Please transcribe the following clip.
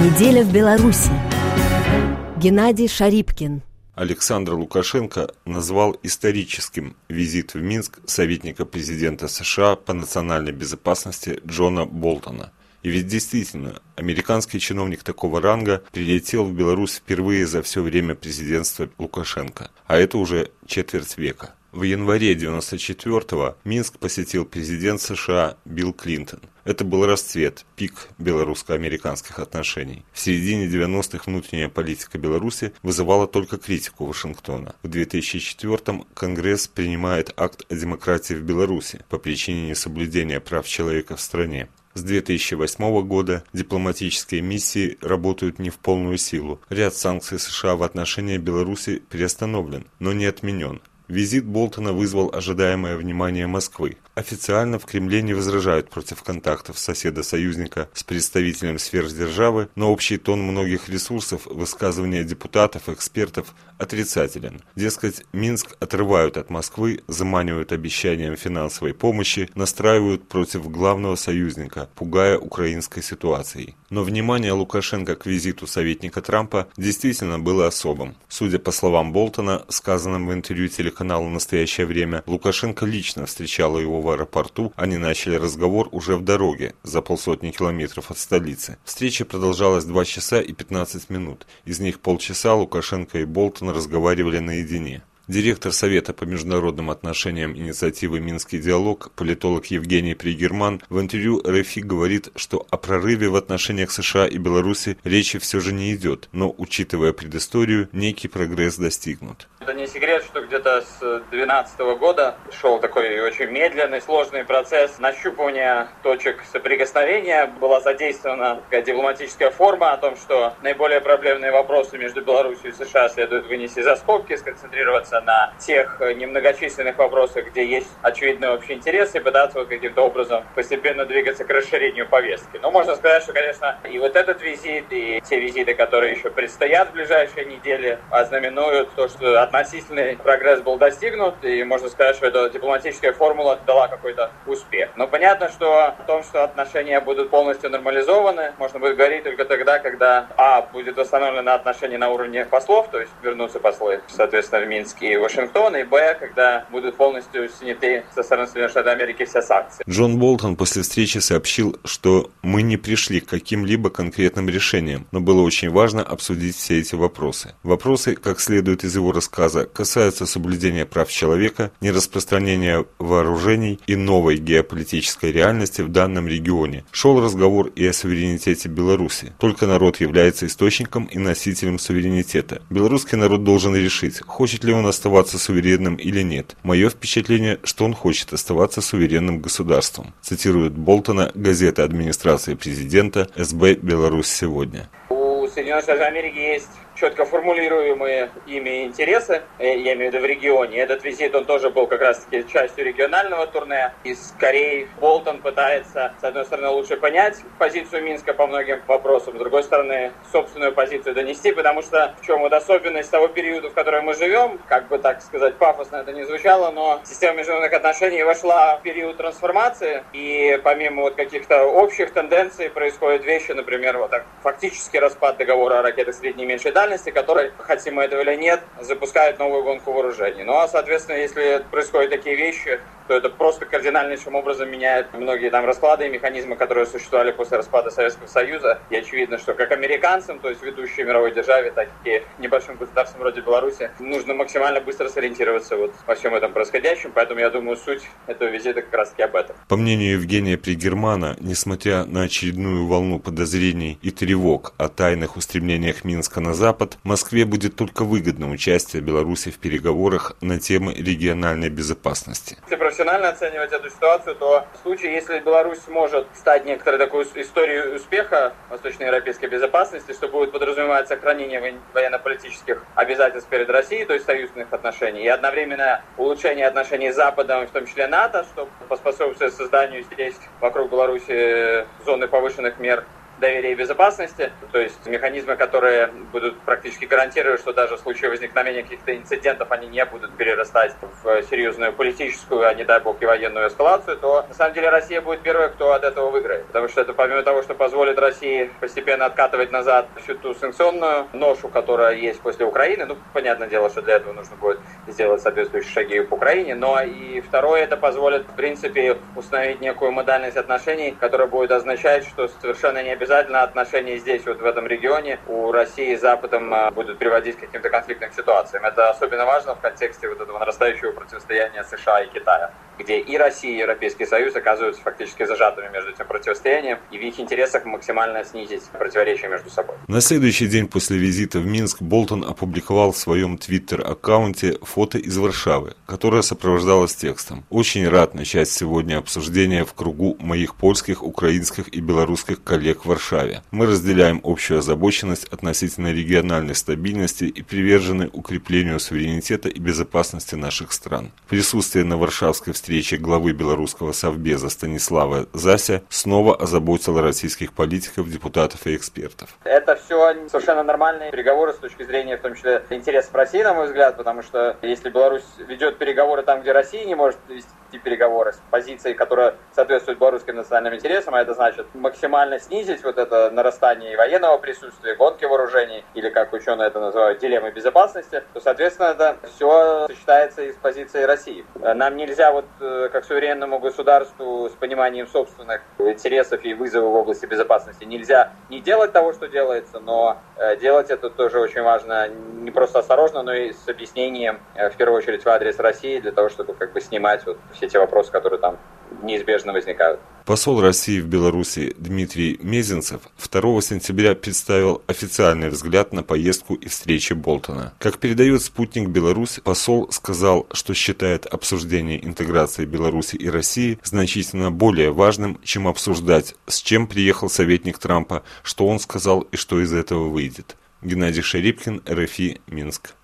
Неделя в Беларуси. Геннадий Шарипкин. Александр Лукашенко назвал историческим визит в Минск советника президента США по национальной безопасности Джона Болтона. И ведь действительно, американский чиновник такого ранга прилетел в Беларусь впервые за все время президентства Лукашенко, а это уже четверть века. В январе 94-го Минск посетил президент США Билл Клинтон. Это был расцвет, пик белорусско-американских отношений. В середине 90-х внутренняя политика Беларуси вызывала только критику Вашингтона. В 2004-м Конгресс принимает акт о демократии в Беларуси по причине несоблюдения прав человека в стране. С 2008 года дипломатические миссии работают не в полную силу. Ряд санкций США в отношении Беларуси приостановлен, но не отменен. Визит Болтона вызвал ожидаемое внимание Москвы. Официально в Кремле не возражают против контактов соседа-союзника с представителем сверхдержавы, но общий тон многих ресурсов, высказывания депутатов, экспертов отрицателен. Дескать, Минск отрывают от Москвы, заманивают обещанием финансовой помощи, настраивают против главного союзника, пугая украинской ситуацией. Но внимание Лукашенко к визиту советника Трампа действительно было особым. Судя по словам Болтона, сказанным в интервью телеканалу «Настоящее время», Лукашенко лично встречал его в аэропорту, они начали разговор уже в дороге, за полсотни километров от столицы. Встреча продолжалась 2 часа и 15 минут. Из них полчаса Лукашенко и Болтон разговаривали наедине. Директор Совета по международным отношениям инициативы «Минский диалог» политолог Евгений Пригерман в интервью РФИ говорит, что о прорыве в отношениях США и Беларуси речи все же не идет, но, учитывая предысторию, некий прогресс достигнут. Это не секрет, что где-то с 2012 года шел такой очень медленный, сложный процесс нащупывания точек соприкосновения. Была задействована такая дипломатическая форма о том, что наиболее проблемные вопросы между Беларусью и США следует вынести за скобки, сконцентрироваться на тех немногочисленных вопросах, где есть очевидные общие интересы, и пытаться вот каким-то образом постепенно двигаться к расширению повестки. Но можно сказать, что, конечно, и вот этот визит, и те визиты, которые еще предстоят в ближайшие недели, ознаменуют то, что относительный прогресс был достигнут, и можно сказать, что эта дипломатическая формула дала какой-то успех. Но понятно, что о том, что отношения будут полностью нормализованы, можно будет говорить только тогда, когда, а, будет восстановлено отношения на уровне послов, то есть вернутся послы, соответственно, в Минск и Вашингтон, и Б, когда будут полностью сняты со стороны Соединенных Штатов Америки все санкции. Джон Болтон после встречи сообщил, что мы не пришли к каким-либо конкретным решениям, но было очень важно обсудить все эти вопросы. Вопросы, как следует из его рассказа, касаются соблюдения прав человека, нераспространения вооружений и новой геополитической реальности в данном регионе. Шел разговор и о суверенитете Беларуси. Только народ является источником и носителем суверенитета. Белорусский народ должен решить, хочет ли он оставаться суверенным или нет. Мое впечатление, что он хочет оставаться суверенным государством. Цитирует Болтона газета администрации президента СБ «Беларусь сегодня». Соединенных Штатов Америки есть четко формулируемые ими интересы, э, я имею в виду в регионе. Этот визит, он тоже был как раз-таки частью регионального турне. И скорее Болтон пытается, с одной стороны, лучше понять позицию Минска по многим вопросам, с другой стороны, собственную позицию донести, потому что в чем вот особенность того периода, в котором мы живем, как бы так сказать, пафосно это не звучало, но система международных отношений вошла в период трансформации, и помимо вот каких-то общих тенденций происходят вещи, например, вот так, фактически распад договора о ракетах средней и меньшей дальности, который, хотим мы этого или нет, запускает новую гонку вооружений. Ну а, соответственно, если происходят такие вещи, то это просто кардинальнейшим образом меняет многие там расклады и механизмы, которые существовали после распада Советского Союза. И очевидно, что как американцам, то есть ведущей мировой державе, так и небольшим государствам вроде Беларуси, нужно максимально быстро сориентироваться вот во всем этом происходящем. Поэтому я думаю, суть этого визита как раз таки об этом. По мнению Евгения Пригермана, несмотря на очередную волну подозрений и тревог о тайных устремлениях Минска на Запад, Москве будет только выгодно участие Беларуси в переговорах на темы региональной безопасности профессионально оценивать эту ситуацию, то в случае, если Беларусь сможет стать некоторой такой историей успеха восточноевропейской безопасности, что будет подразумевать сохранение военно-политических обязательств перед Россией, то есть союзных отношений, и одновременно улучшение отношений с Западом, в том числе НАТО, что поспособствует созданию здесь, вокруг Беларуси, зоны повышенных мер доверия и безопасности, то есть механизмы, которые будут практически гарантировать, что даже в случае возникновения каких-то инцидентов они не будут перерастать в серьезную политическую, а не дай бог и военную эскалацию, то на самом деле Россия будет первой, кто от этого выиграет. Потому что это помимо того, что позволит России постепенно откатывать назад всю ту санкционную ношу, которая есть после Украины, ну, понятное дело, что для этого нужно будет сделать соответствующие шаги в Украине, но и второе, это позволит, в принципе, установить некую модальность отношений, которая будет означать, что совершенно не обязательно отношения здесь, вот в этом регионе, у России с Западом а, будут приводить к каким-то конфликтным ситуациям. Это особенно важно в контексте вот этого нарастающего противостояния США и Китая где и Россия, и Европейский Союз оказываются фактически зажатыми между этим противостоянием, и в их интересах максимально снизить противоречия между собой. На следующий день после визита в Минск Болтон опубликовал в своем твиттер-аккаунте фото из Варшавы, которое сопровождалось текстом. «Очень рад начать сегодня обсуждение в кругу моих польских, украинских и белорусских коллег в. Мы разделяем общую озабоченность относительно региональной стабильности и привержены укреплению суверенитета и безопасности наших стран. Присутствие на Варшавской встрече главы белорусского совбеза Станислава Зася снова озаботила российских политиков, депутатов и экспертов. Это все совершенно нормальные переговоры с точки зрения, в том числе, интересов России, на мой взгляд, потому что если Беларусь ведет переговоры там, где Россия не может вести переговоры с позицией, которая соответствует белорусским национальным интересам, а это значит максимально снизить вот это нарастание военного присутствия, гонки вооружений, или как ученые это называют, дилеммы безопасности, то, соответственно, это все сочетается и с позицией России. Нам нельзя вот Э, как суверенному государству с пониманием собственных интересов и вызовов в области безопасности нельзя не делать того, что делается, но э, делать это тоже очень важно не просто осторожно, но и с объяснением, э, в первую очередь, в адрес России, для того, чтобы как бы снимать вот все те вопросы, которые там неизбежно возникают. Посол России в Беларуси Дмитрий Мезенцев 2 сентября представил официальный взгляд на поездку и встречи Болтона. Как передает спутник Беларусь, посол сказал, что считает обсуждение интеграции Беларуси и России значительно более важным, чем обсуждать, с чем приехал советник Трампа, что он сказал и что из этого выйдет. Геннадий Шарипкин, РФИ, Минск.